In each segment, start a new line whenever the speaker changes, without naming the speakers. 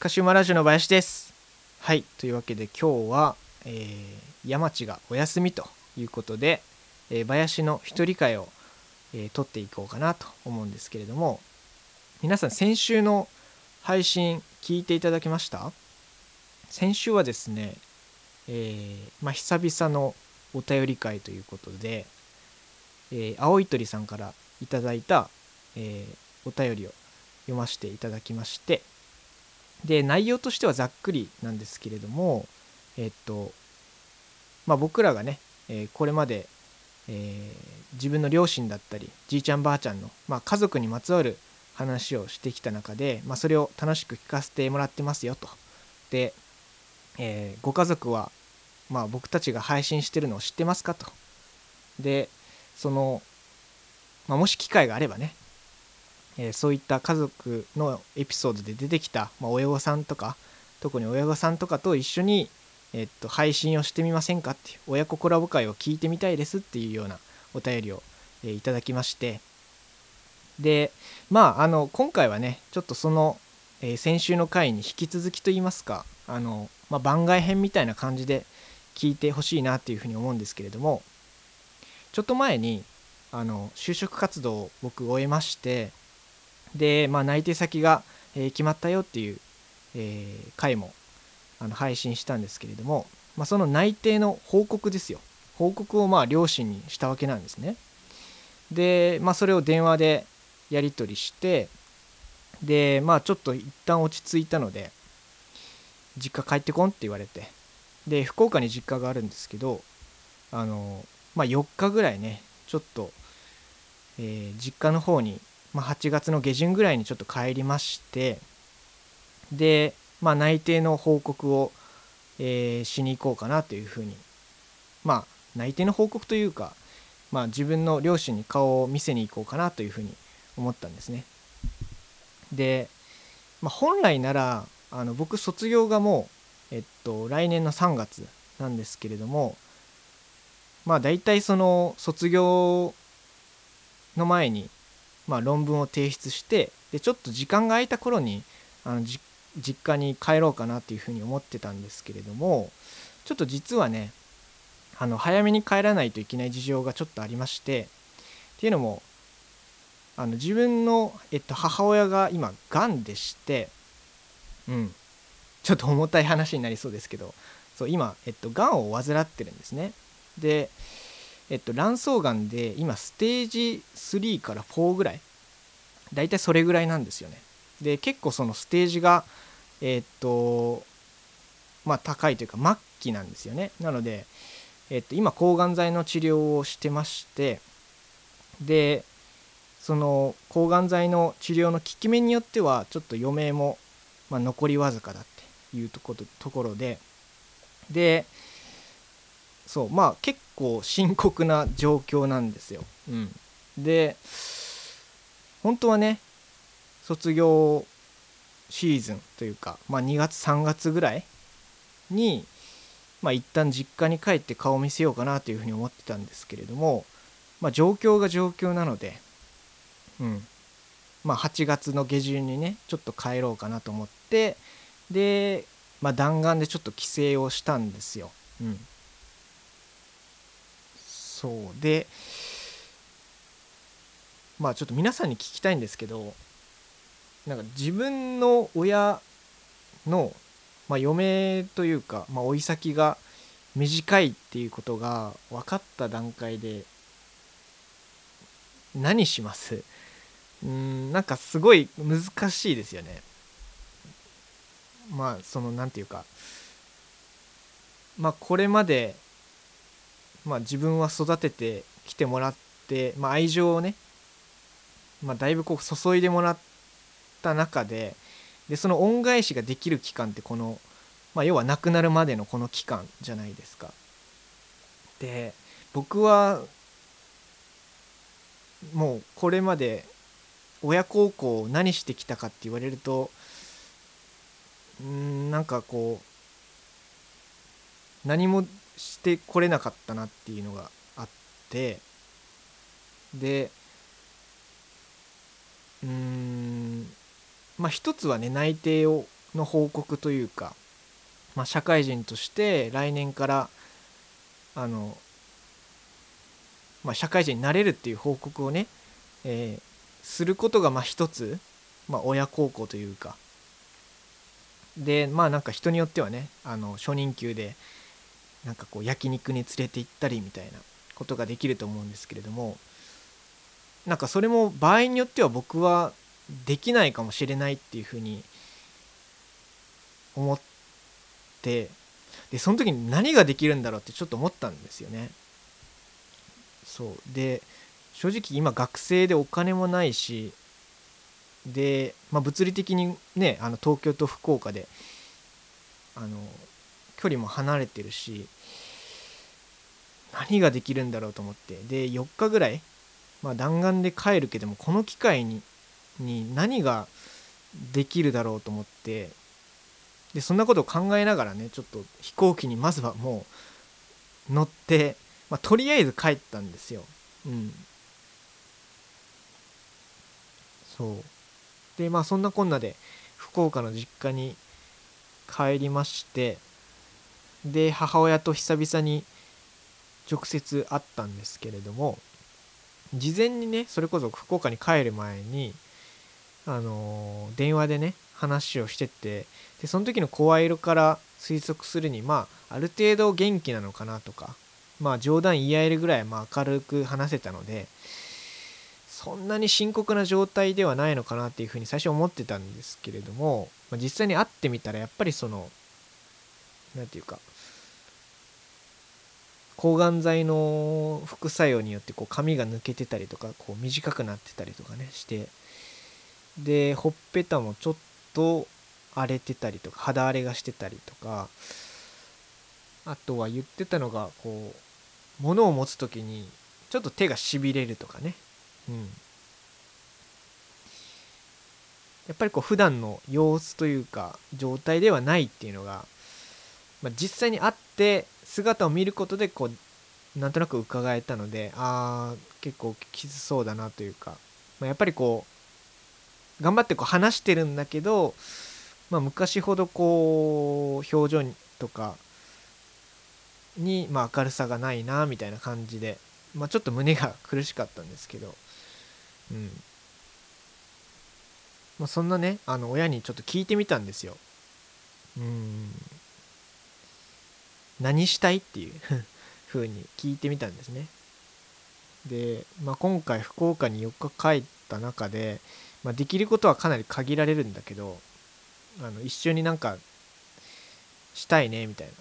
カシウマラジオの林です。はい。というわけで今日は、えー、山地がお休みということで、えー、林の一人会を、えー、撮っていこうかなと思うんですけれども皆さん先週の配信聞いていただけました？先週はですね、えー、まあ、久々のお便り会ということで、えー、青い鳥さんからいただいた、えー、お便りを読ませていただきましてで内容としてはざっくりなんですけれどもえっとまあ僕らがね、え、これまで、え、自分の両親だったりじいちゃんばあちゃんの、まあ、家族にまつわる話をしてきた中で、まあ、それを楽しく聞かせてもらってますよと。で、えー、ご家族は、まあ、僕たちが配信してるのを知ってますかと。でその、まあ、もし機会があればねえー、そういった家族のエピソードで出てきた、まあ、親御さんとか特に親御さんとかと一緒に、え、っと配信をしてみませんかっていう親子コラボ会を聞いてみたいですっていうようなお便りを、えー、いただきまして。でまああの今回はねちょっとその、え先週の回に引き続きといいますかあの、まあ、番外編みたいな感じで聞いてほしいなっていうふうに思うんですけれどもちょっと前にあの就職活動を僕終えましてで、まあ、内定先が、えー、決まったよっていう、えー、回もあの配信したんですけれども、まあ、その内定の報告ですよ。報告をまあ両親にしたわけなんですね。で、まあ、それを電話でやり取りしてでまあちょっと一旦落ち着いたので実家帰ってこんって言われてで福岡に実家があるんですけどあのまあ4日ぐらいねちょっと、えー、実家の方にまあ、8月の下旬ぐらいにちょっと帰りましてで、まあ、内定の報告を、えー、しに行こうかなというふうにまあ内定の報告というか、まあ、自分の両親に顔を見せに行こうかなというふうに思ったんですね。で、まあ、本来ならあの僕卒業がもう、えっと、来年の3月なんですけれどもまあ大体その卒業の前にまあ、論文を提出してでちょっと時間が空いた頃にあの実家に帰ろうかなっていうふうに思ってたんですけれどもちょっと実はねあの早めに帰らないといけない事情がちょっとありましてっていうのもあの自分の、えっと、母親が今がんでしてうん。ちょっと重たい話になりそうですけどそう今、えっと、がんを患ってるんですね。でえっと、卵巣がんで今ステージ3から4ぐらい。大体それぐらいなんですよね。で結構そのステージがえっとまあ高いというか末期なんですよね。なので、えっと、今抗がん剤の治療をしてましてでその抗がん剤の治療の効き目によってはちょっと余命も、まあ、残りわずかだっていうとこところででそうまあ結構深刻な状況なんですよ。うん、で本当はね卒業シーズンというか、まあ、2月3月ぐらいに、まあ、一旦実家に帰って顔を見せようかなというふうに思ってたんですけれども、まあ、状況が状況なので、うんまあ、8月の下旬にねちょっと帰ろうかなと思ってで、まあ、弾丸でちょっと帰省をしたんですよ。うんそうでまあちょっと皆さんに聞きたいんですけどなんか自分の親の、まあ、嫁というか、まあ、追い先が短いっていうことが分かった段階で何します？うんなんかすごい難しいですよね。まあその何て言うかまあこれまでまあ、自分は育ててきてもらって、まあ、愛情をね、まあ、だいぶこう注いでもらった中ででその恩返しができる期間ってこの、まあ、要は亡くなるまでのこの期間じゃないですか。で僕はもうこれまで親孝行を何してきたかって言われるとうんなんかこう何もしてこれなかったなっていうのがあってでうんまあ一つはね内定をの報告というか、まあ、社会人として来年からあの、まあ、社会人になれるっていう報告をね、えー、することがまあ一つ、まあ、親孝行というか。でまあなんか人によってはねあの初任給でなんかこう焼肉に連れて行ったりみたいなことができると思うんですけれどもなんかそれも場合によっては僕はできないかもしれないっていうふうに思ってでその時に何ができるんだろうってちょっと思ったんですよね。そうで正直今学生でお金もないしで、まあ、物理的にねあの東京と福岡であの距離も離れてるし何ができるんだろうと思って。で4日ぐらい、まあ、弾丸で帰るけどもこの機会にに何ができるだろうと思って。でそんなことを考えながらねちょっと飛行機にまずはもう乗って、まあ、とりあえず帰ったんですよ。うん、そう。でまあそんなこんなで福岡の実家に帰りましてで母親と久々に直接会ったんですけれども事前にねそれこそ福岡に帰る前にあの、電話でね話をしててでその時の声色から推測するにまあある程度元気なのかなとかまあ冗談言い合えるぐらいまあ明るく話せたのでそんなに深刻な状態ではないのかなっていうふうに最初思ってたんですけれども、まあ、実際に会ってみたらやっぱりその何て言うか抗がん剤の副作用によってこう髪が抜けてたりとかこう短くなってたりとかねして。でほっぺたもちょっと荒れてたりとか肌荒れがしてたりとかあとは言ってたのがこう物を持つ時にちょっと手がしびれるとかね。うん。やっぱりこう普段の様子というか状態ではないっていうのが、まあ、実際に会って姿を見ることでこうなんとなく伺えたのでああ結構きつそうだなというか、まあ、やっぱりこう頑張ってこう話してるんだけど、まあ、昔ほどこう表情とかに、まあ、明るさがないなみたいな感じで、まあ、ちょっと胸が苦しかったんですけど。うん。まあ、そんなねあの親にちょっと聞いてみたんですよ。うん。何したいっていう 風に聞いてみたんですね。で、まあ、今回福岡に4日帰った中で、まあ、できることはかなり限られるんだけどあの一緒になんかしたいねみたいな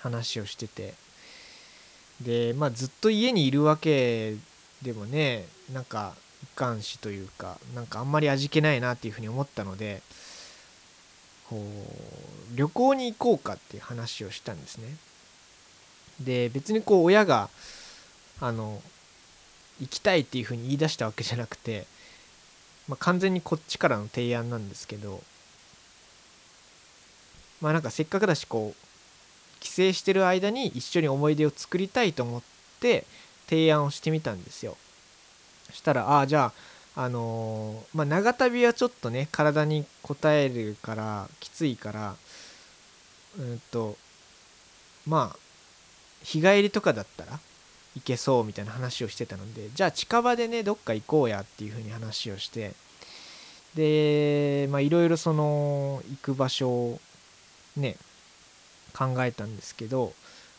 話をしてて。でまあずっと家にいるわけでもねなんか一貫視というかなんかあんまり味気ないなっていうふうに思ったのでこう旅行に行こうかっていう話をしたんですね。で別にこう親があの行きたいっていうふうに言い出したわけじゃなくて、まあ、完全にこっちからの提案なんですけどまあなんかせっかくだしこう帰省してる間に一緒に思い出を作りたいと思って提案をしてみたんですよ。したらああじゃああの、まあ長旅はちょっとね体に応えるからきついからうんとまあ日帰りとかだったら行けそうみたいな話をしてたのでじゃあ近場でねどっか行こうやっていう風に話をしてでまいろいろその行く場所をね考えたんですけど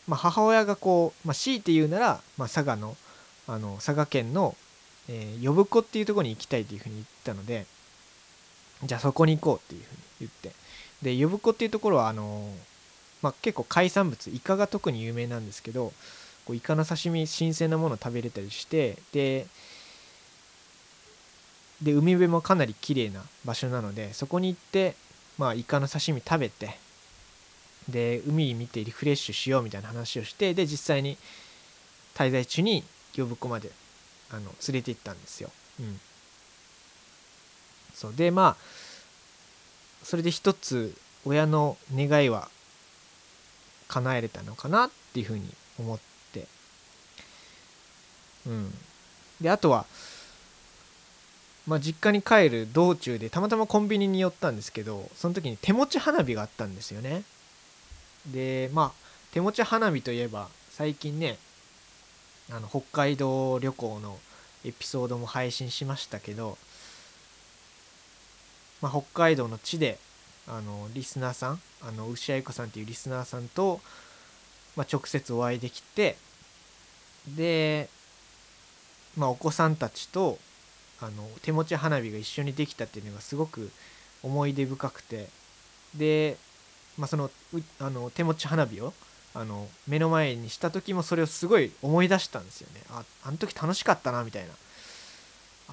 まあ、母親がこう、まあ、強いて言うなら、まあ、佐賀のあの佐賀県の、えー、呼子っていうとこに行きたいっていうふうに言ったのでじゃあそこに行こうっていうふうに言ってで呼ぶ子っていうところはあのまあ、結構海産物イカが特に有名なんですけどこうイカの刺身新鮮なもの食べれたりしてでで海辺もかなり綺麗な場所なのでそこに行って、まあ、イカの刺身食べてで海見てリフレッシュしようみたいな話をしてで実際に滞在中に呼子まであの連れて行ったんですよ。うん、そう。でまあそれで一つ親の願いは叶えれたのかなっていうふうに思って。うん。であとはまあ、実家に帰る道中でたまたまコンビニに寄ったんですけどその時に手持ち花火があったんですよね。でまあ手持ち花火といえば最近ねあの北海道旅行のエピソードも配信しましたけど、まあ、北海道の地であのリスナーさんあの牛愛子さんっていうリスナーさんと、まあ、直接お会いできてで、まあ、お子さんたちとあの手持ち花火が一緒にできたっていうのがすごく思い出深くてで、まあ、そのあの手持ち花火をあの目の前にした時もそれをすごい思い出したんですよね。ああの時楽しかったなみたいな。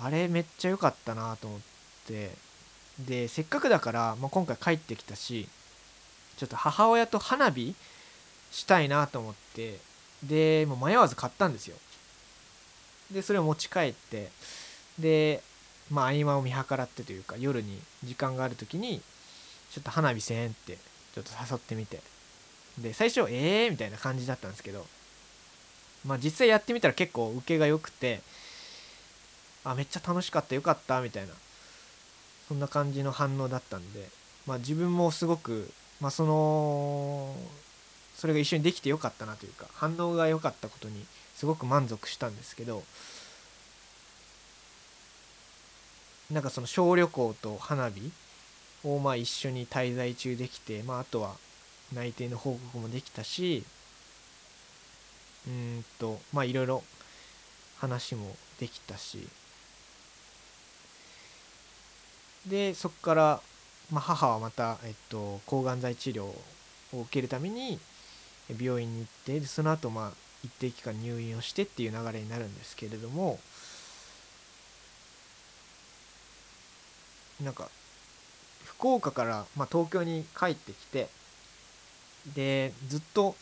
あれめっちゃ良かったなと思って。でせっかくだから、まあ、今回帰ってきたしちょっと母親と花火したいなと思って。でもう迷わず買ったんですよ。でそれを持ち帰って。でまあ合間を見計らってというか夜に時間がある時にちょっと花火せんってちょっと誘ってみて。で最初ええー、みたいな感じだったんですけどまあ実際やってみたら結構受けが良くてあめっちゃ楽しかったよかったみたいなそんな感じの反応だったんでまあ自分もすごくまあそのそれが一緒にできてよかったなというか反応が良かったことにすごく満足したんですけどなんかその小旅行と花火をまあ一緒に滞在中できて、まあ、あとは内定の報告もできたしうんとまあいろいろ話もできたし。でそこから、まあ、母はまた、えっと、抗がん剤治療を受けるために病院に行ってその後まあ一定期間入院をしてっていう流れになるんですけれどもなんか福岡から、まあ、東京に帰ってきてでずっと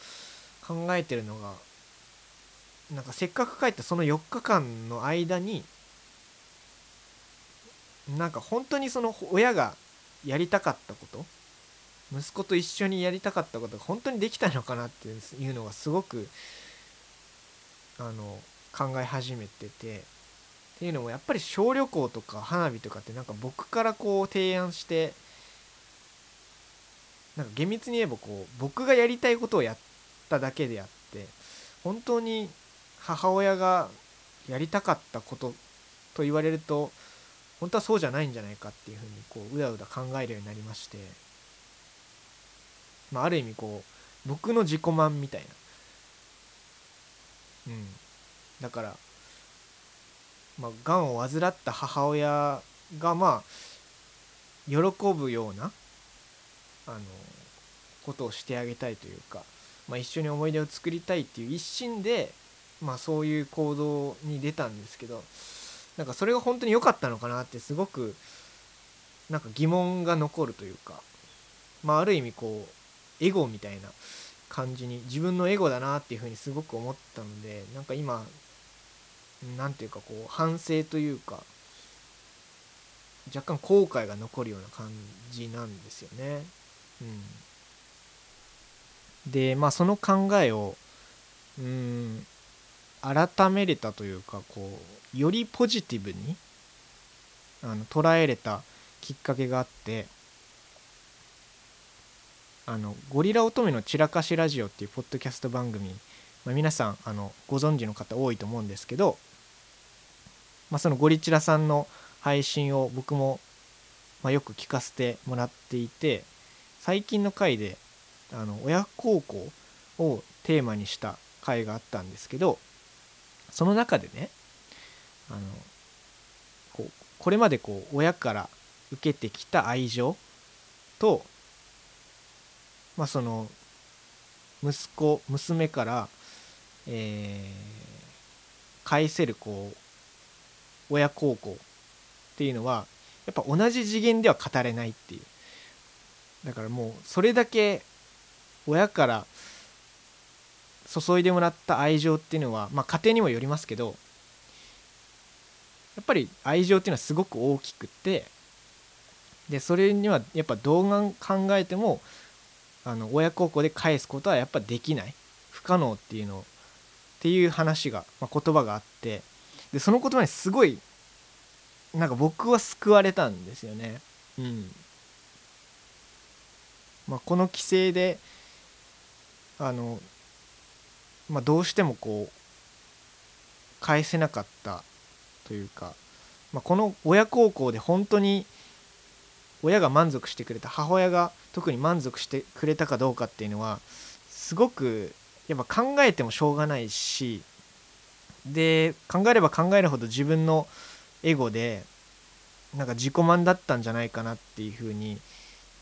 考えてるのがなんかせっかく帰ったその4日間の間になんか本当にその親がやりたかったこと息子と一緒にやりたかったことが本当にできたのかなっていうのがすごくあの考え始めててっていうのもやっぱり小旅行とか花火とかってなんか僕からこう提案してなんか厳密に言えばこう僕がやりたいことをやっただけであって本当に母親がやりたかったことと言われると本当はそうじゃないんじゃないかっていうふうにこううだうだ考えるようになりまして、まあ、ある意味こう僕の自己満みたいな。うん。だからまあがんを患った母親がまあ喜ぶようなあのことをしてあげたいというか、まあ、一緒に思い出を作りたいっていう一心で、まあ、そういう行動に出たんですけどなんかそれが本当に良かったのかなってすごくなんか疑問が残るというか、まあ、ある意味こうエゴみたいな感じに自分のエゴだなっていうふうにすごく思ったのでなんか今何ていうかこう反省というか若干後悔が残るような感じなんですよね。でまあその考えをうん改めれたというかこうよりポジティブにあの捉えれたきっかけがあってあのゴリラ乙女の散らかしラジオっていうポッドキャスト番組、まあ、皆さんあのご存知の方多いと思うんですけど、まあ、そのゴリチラさんの配信を僕も、まあ、よく聞かせてもらっていて最近の回であの親孝行をテーマにした回があったんですけどその中でねあのこうこれまでこう親から受けてきた愛情と、まあ、その息子娘から、えー、返せるこう親孝行っていうのはやっぱ同じ次元では語れないっていう。だからもうそれだけ親から注いでもらった愛情っていうのは、まあ、家庭にもよりますけどやっぱり愛情っていうのはすごく大きくてでそれにはやっぱどう考えてもあの親孝行で返すことはやっぱできない。不可能っていうのっていう話が、まあ、言葉があってでその言葉にすごいなんか僕は救われたんですよね。うん。まあこの規制であのまあどうしてもこう返せなかったというか、まあ、この親孝行で本当に親が満足してくれた母親が特に満足してくれたかどうかっていうのはすごくやっぱ考えてもしょうがないしで考えれば考えるほど自分のエゴでなんか自己満だったんじゃないかなっていうふうに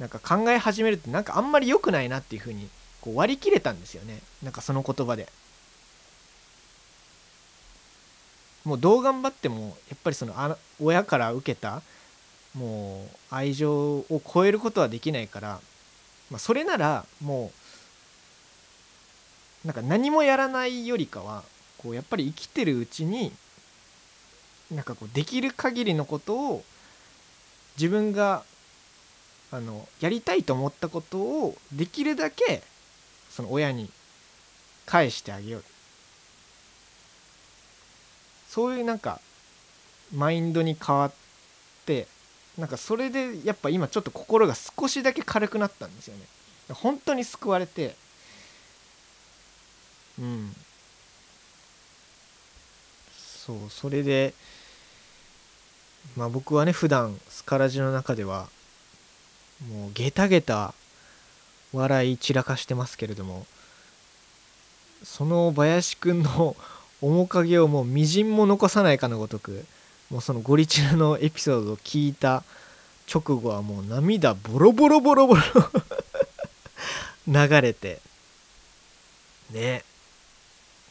なんか考え始めるってなんかあんまり良くないなっていうふうにこう割り切れたんですよね。なんかその言葉で。もうどう頑張ってもやっぱりそのあ親から受けたもう愛情を超えることはできないから、まあ、それならもうなんか何もやらないよりかはこうやっぱり生きてるうちになんかこうできる限りのことを自分があのやりたいと思ったことをできるだけその親に返してあげよう。そういうなんかマインドに変わってなんかそれでやっぱ今ちょっと心が少しだけ軽くなったんですよね。本当に救われてうん。そうそれでまあ僕はね普段スカラジの中ではもうゲタゲタ笑い散らかしてますけれどもその林くんの面影をもうみじんも残さないかのごとくもうそのゴリチラのエピソードを聞いた直後はもう涙ボロボロボロボロ 流れてね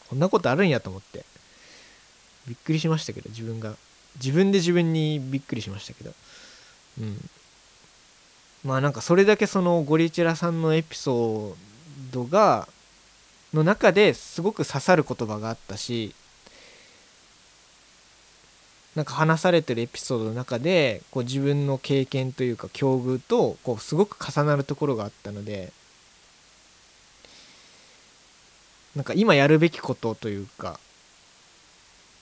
こんなことあるんやと思ってびっくりしましたけど自分が。自分で自分にびっくりしましたけど。うん。まあなんかそれだけそのゴリチラさんのエピソードがの中ですごく刺さる言葉があったしなんか話されてるエピソードの中でこう自分の経験というか境遇とこうすごく重なるところがあったのでなんか今やるべきことというか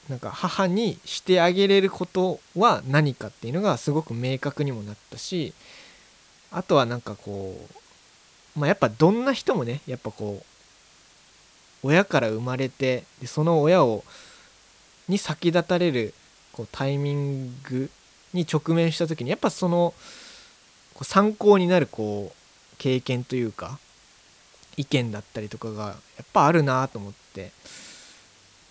なんか母にしてあげれることは何かっていうのがすごく明確にもなったしあとはなんかこうまあやっぱどんな人もねやっぱこう親から生まれてでその親をに先立たれるこうタイミングに直面した時にやっぱその参考になるこう経験というか意見だったりとかがやっぱあるなと思って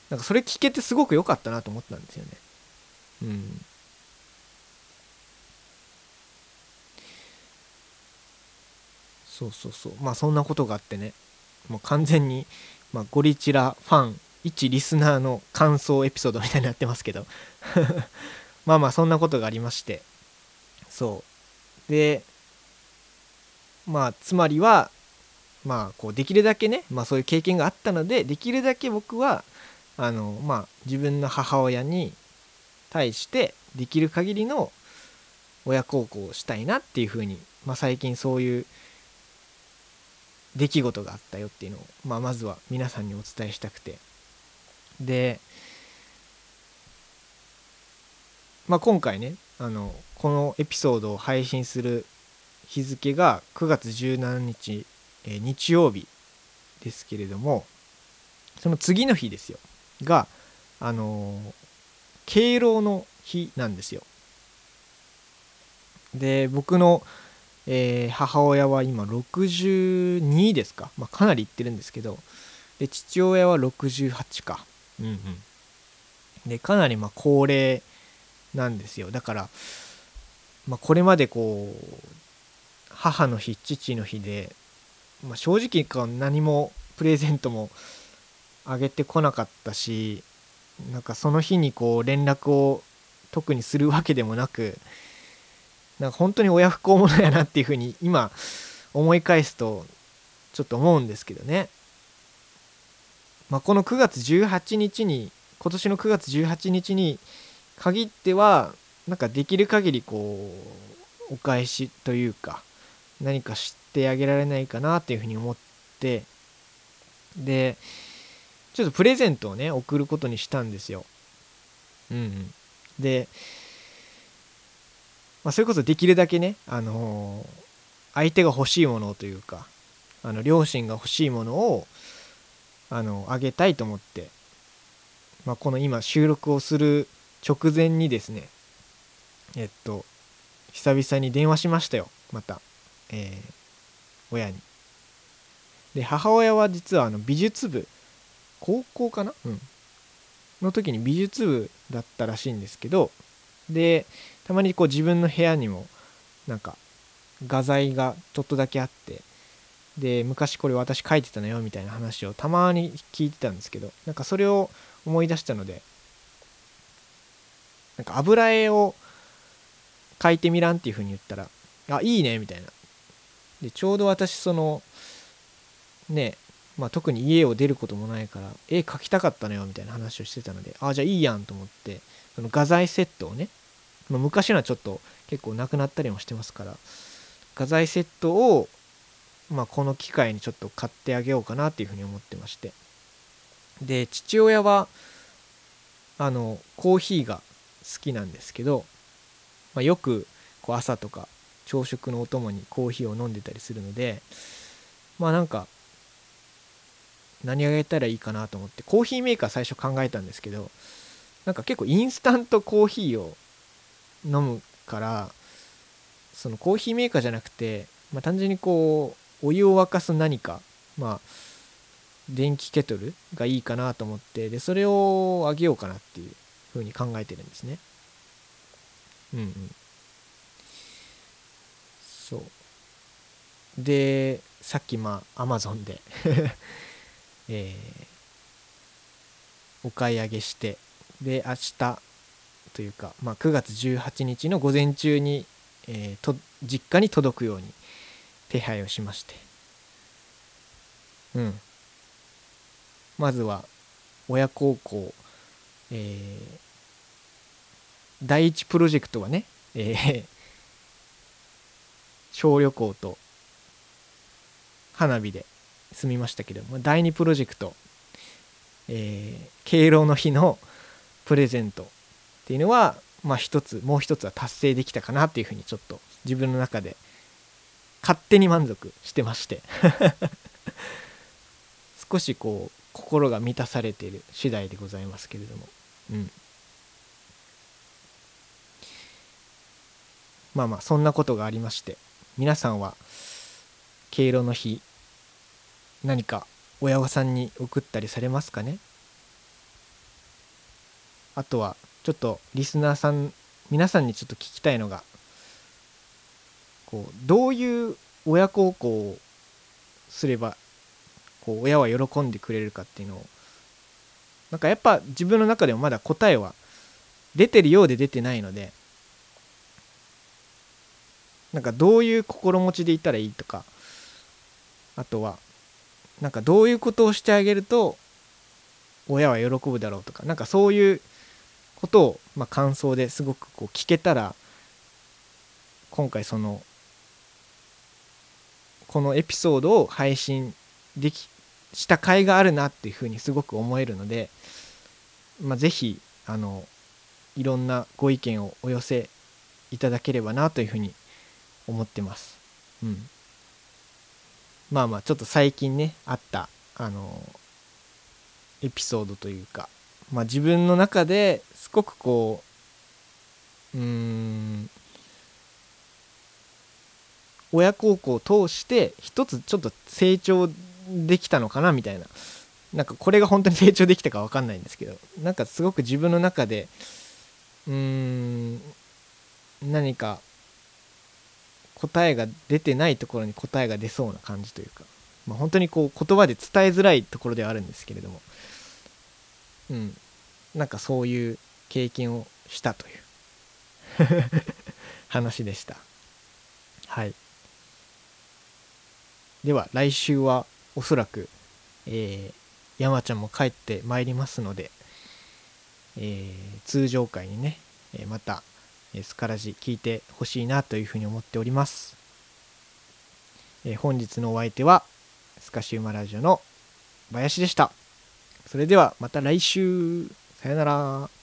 なんかそれ聞けてすごく良かったなと思ったんですよね。うん。そうそうそう。まあそんなことがあってね。もう完全にまあ、ゴリチラファン一リスナーの感想エピソードみたいになってますけど。まあまあそんなことがありまして。そう。でまあつまりはまあこうできるだけね、まあ、そういう経験があったのでできるだけ僕はあのまあ自分の母親に対してできる限りの親孝行をしたいなっていうふうに、まあ、最近そういう出来事があったよっていうのを、まあ、まずは皆さんにお伝えしたくて。で、まあ、今回ねあのこのエピソードを配信する日付が9月17日、えー、日曜日ですけれどもその次の日ですよ。があのー、敬老の日なんですよ。で僕のえー、母親は今62ですか、まあ、かなりいってるんですけど。で父親は68か。うんうん。でかなりま高齢なんですよ。だから、まあ、これまでこう母の日父の日で、まあ、正直何もプレゼントもあげてこなかったしなんかその日にこう連絡を特にするわけでもなくなんか本当に親不孝者やなっていうふうに今思い返すとちょっと思うんですけどね。まあ、この9月18日に今年の9月18日に限ってはなんかできる限りこうお返しというか何かしてあげられないかなっていうふうに思ってでちょっとプレゼントをね送ることにしたんですよ。うんうん、でまあ、それこそできるだけね、あのー相手が欲しいものというかあの両親が欲しいものをあのあげたいと思って、まあ、この今収録をする直前にですねえっと久々に電話しましたよまた、えー、親に。で母親は実はあの美術部高校かな？うんの時に美術部だったらしいんですけどでたまにこう自分の部屋にもなんか画材がちょっとだけあってで昔これ私書いてたのよみたいな話をたまに聞いてたんですけどなんかそれを思い出したのでなんか油絵を描いてみらんっていう風に言ったらあいいねみたいな。でちょうど私そのねまあ、特に家を出ることもないから絵描きたかったのよみたいな話をしてたのであじゃあいいやんと思ってその画材セットをね、まあ、昔のはちょっと結構なくなったりもしてますから画材セットを、まあ、この機会にちょっと買ってあげようかなっていうふうに思ってまして。で父親はあのコーヒーが好きなんですけど、まあ、よくこう朝とか朝食のお供にコーヒーを飲んでたりするのでまあなんか何あげたらいいかなと思ってコーヒーメーカー最初考えたんですけどなんか結構インスタントコーヒーを飲むからそのコーヒーメーカーじゃなくて、まあ、単純にこうお湯を沸かす何かまあ電気ケトルがいいかなと思ってでそれをあげようかなっていうふうに考えてるんですね。うんうん。そう。でさっきまあアマゾンで えー、お買い上げしてで明日というか、まあ、9月18日の午前中にえー、と実家に届くように手配をしまして。うん。まずは親孝行、えー、第一プロジェクトはね、えー、小旅行と花火で済みましたけども第二プロジェクト、えー、敬老の日のプレゼントっていうのはまあ一つもう一つは達成できたかなっていうふうにちょっと自分の中で勝手に満足してまして。少しこう心が満たされている次第でございますけれども。うん。まあまあそんなことがありまして皆さんは敬老の日何か親御さんに送ったりされますかね？あとはちょっとリスナーさん皆さんにちょっと聞きたいのがこうどういう親孝行をすればこう親は喜んでくれるかっていうのをなんかやっぱ自分の中でもまだ答えは出てるようで出てないのでなんかどういう心持ちでいたらいいとかあとはなんかどういうことをしてあげると親は喜ぶだろうとかなんかそういうことを、まあ、感想ですごくこう聞けたら今回そのこのエピソードを配信できした甲斐があるなっていうふうにすごく思えるので、まあ、是非あのいろんなご意見をお寄せいただければなというふうに思ってます。うん、まあまあちょっと最近ねあったあのエピソードというかまあ、自分の中ですごくこううん親孝行を通して一つちょっと成長できたのかなみたいな。なんかこれが本当に成長できたか分かんないんですけどなんかすごく自分の中でうーん何か答えが出てないところに答えが出そうな感じというか、まあ、本当にこう言葉で伝えづらいところではあるんですけれどもうん、なんかそういう経験をしたという。話でした。はい。では来週はおそらく、えー、山ちゃんも帰ってまいりますので、えー、通常回にね、え、またスカラジ聞いてほしいなというふうに思っております、えー、本日のお相手はスカシウマラジオの林でした。それではまた来週。さよなら。